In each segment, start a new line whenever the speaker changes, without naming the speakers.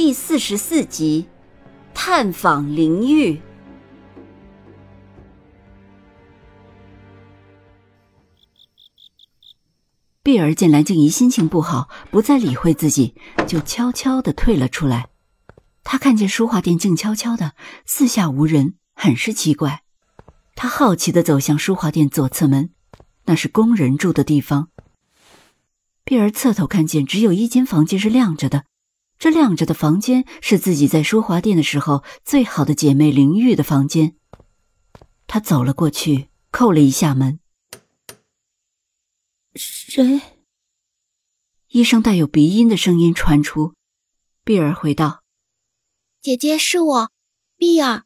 第四十四集，探访灵玉。碧儿见蓝静怡心情不好，不再理会自己，就悄悄的退了出来。她看见书画店静悄悄的，四下无人，很是奇怪。她好奇的走向书画店左侧门，那是工人住的地方。碧儿侧头看见，只有一间房间是亮着的。这亮着的房间是自己在淑华殿的时候最好的姐妹灵玉的房间。他走了过去，叩了一下门。
谁？
一声带有鼻音的声音传出。碧儿回道：“
姐姐，是我，碧儿。”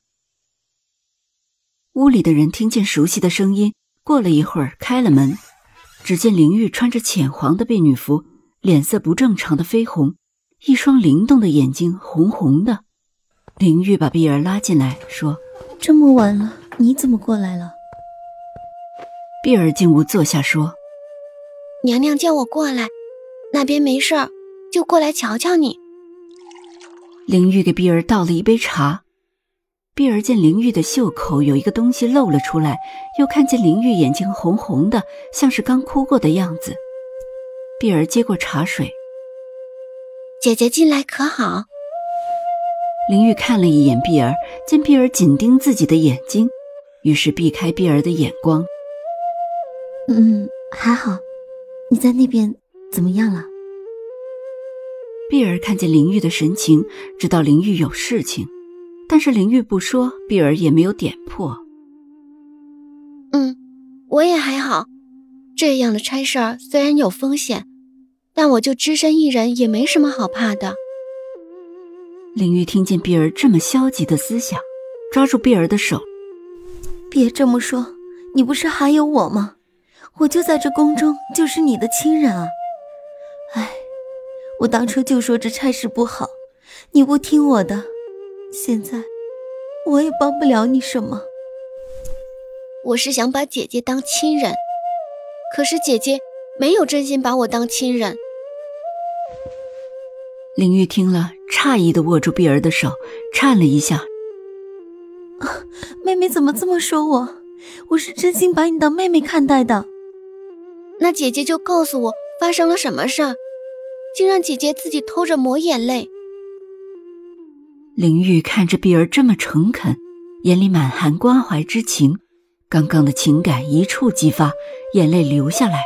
屋里的人听见熟悉的声音，过了一会儿开了门，只见灵玉穿着浅黄的婢女服，脸色不正常的绯红。一双灵动的眼睛红红的，林玉把碧儿拉进来，说：“
这么晚了，你怎么过来了？”
碧儿进屋坐下，说：“
娘娘叫我过来，那边没事儿，就过来瞧瞧你。”
林玉给碧儿倒了一杯茶，碧儿见林玉的袖口有一个东西露了出来，又看见林玉眼睛红红的，像是刚哭过的样子。碧儿接过茶水。
姐姐进来可好？
林玉看了一眼碧儿，见碧儿紧盯自己的眼睛，于是避开碧儿的眼光。
嗯，还好。你在那边怎么样了？
碧儿看见林玉的神情，知道林玉有事情，但是林玉不说，碧儿也没有点破。
嗯，我也还好。这样的差事儿虽然有风险。但我就只身一人，也没什么好怕的。
林玉听见碧儿这么消极的思想，抓住碧儿的手：“
别这么说，你不是还有我吗？我就在这宫中，就是你的亲人啊！哎，我当初就说这差事不好，你不听我的，现在我也帮不了你什么。我是想把姐姐当亲人，可是姐姐……”没有真心把我当亲人。
林玉听了，诧异的握住碧儿的手，颤了一下。
妹妹怎么这么说我？我是真心把你当妹妹看待的。那姐姐就告诉我发生了什么事儿，竟让姐姐自己偷着抹眼泪。
林玉看着碧儿这么诚恳，眼里满含关怀之情，刚刚的情感一触即发，眼泪流下来。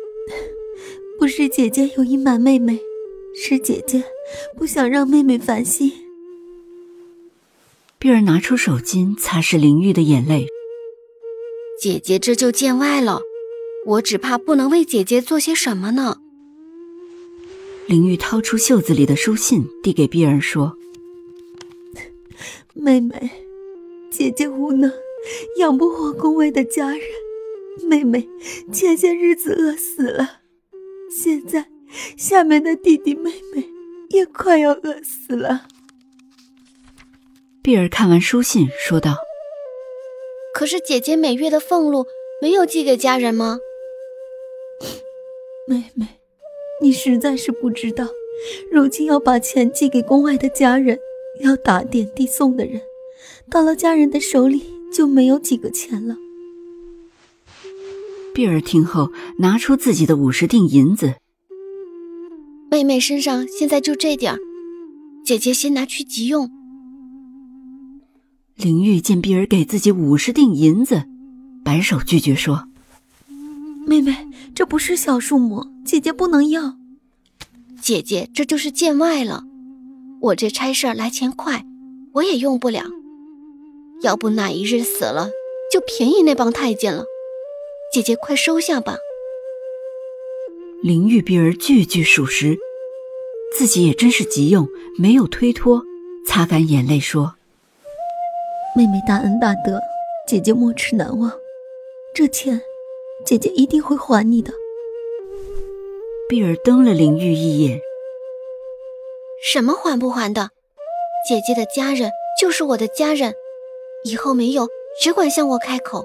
不是姐姐有意瞒妹妹，是姐姐不想让妹妹烦心。
碧儿拿出手巾擦拭林玉的眼泪。
姐姐这就见外了，我只怕不能为姐姐做些什么呢。
林玉掏出袖子里的书信，递给碧儿说：“
妹妹，姐姐无能，养不活宫外的家人，妹妹前些日子饿死了。”现在，下面的弟弟妹妹也快要饿死了。
碧儿看完书信，说道：“
可是姐姐每月的俸禄没有寄给家人吗？” 妹妹，你实在是不知道，如今要把钱寄给宫外的家人，要打点递送的人，到了家人的手里就没有几个钱了。
碧儿听后，拿出自己的五十锭银子。
妹妹身上现在就这点儿，姐姐先拿去急用。
林玉见碧儿给自己五十锭银子，摆手拒绝说：“
妹妹，这不是小数目，姐姐不能要。姐姐这就是见外了。我这差事儿来钱快，我也用不了。要不哪一日死了，就便宜那帮太监了。”姐姐，快收下吧。
林玉碧儿句句属实，自己也真是急用，没有推脱，擦干眼泪说：“
妹妹大恩大德，姐姐没齿难忘，这钱，姐姐一定会还你的。”
碧儿瞪了林玉一眼：“
什么还不还的？姐姐的家人就是我的家人，以后没有只管向我开口。”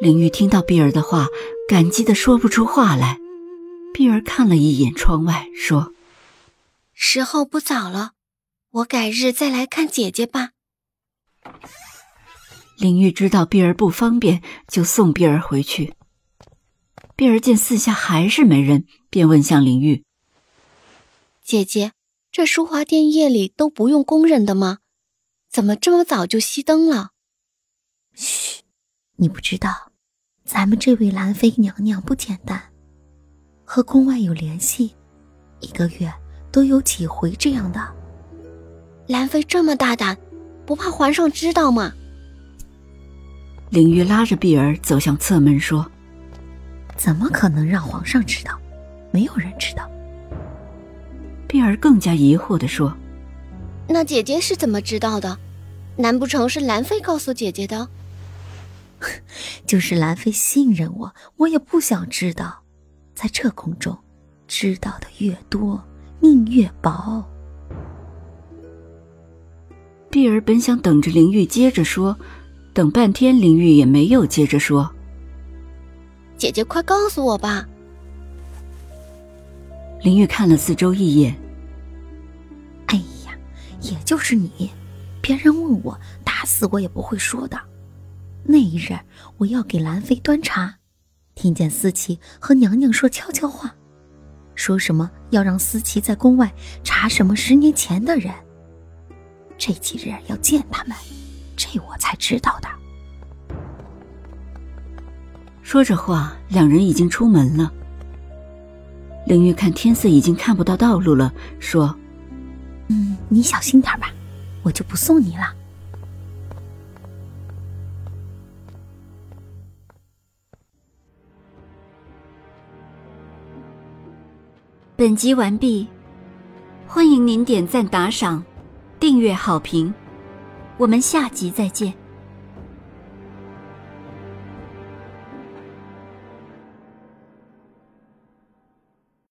林玉听到碧儿的话，感激的说不出话来。碧儿看了一眼窗外，说：“
时候不早了，我改日再来看姐姐吧。”
林玉知道碧儿不方便，就送碧儿回去。碧儿见四下还是没人，便问向林玉：“
姐姐，这淑华殿夜里都不用工人的吗？怎么这么早就熄灯了？”“
嘘，你不知道，咱们这位兰妃娘娘不简单。”和宫外有联系，一个月都有几回这样的。
兰妃这么大胆，不怕皇上知道吗？
林玉拉着碧儿走向侧门说：“
怎么可能让皇上知道？没有人知道。”
碧儿更加疑惑的说：“
那姐姐是怎么知道的？难不成是兰妃告诉姐姐的？
就是兰妃信任我，我也不想知道。”在这宫中，知道的越多，命越薄。
碧儿本想等着灵玉接着说，等半天灵玉也没有接着说。
姐姐，快告诉我吧。
林玉看了四周一眼。
哎呀，也就是你，别人问我，打死我也不会说的。那一日，我要给兰妃端茶。听见思琪和娘娘说悄悄话，说什么要让思琪在宫外查什么十年前的人。这几日要见他们，这我才知道的。
说着话，两人已经出门了。凌玉看天色已经看不到道路了，说：“
嗯，你小心点吧，我就不送你了。”
本集完毕，欢迎您点赞、打赏、订阅、好评，我们下集再见。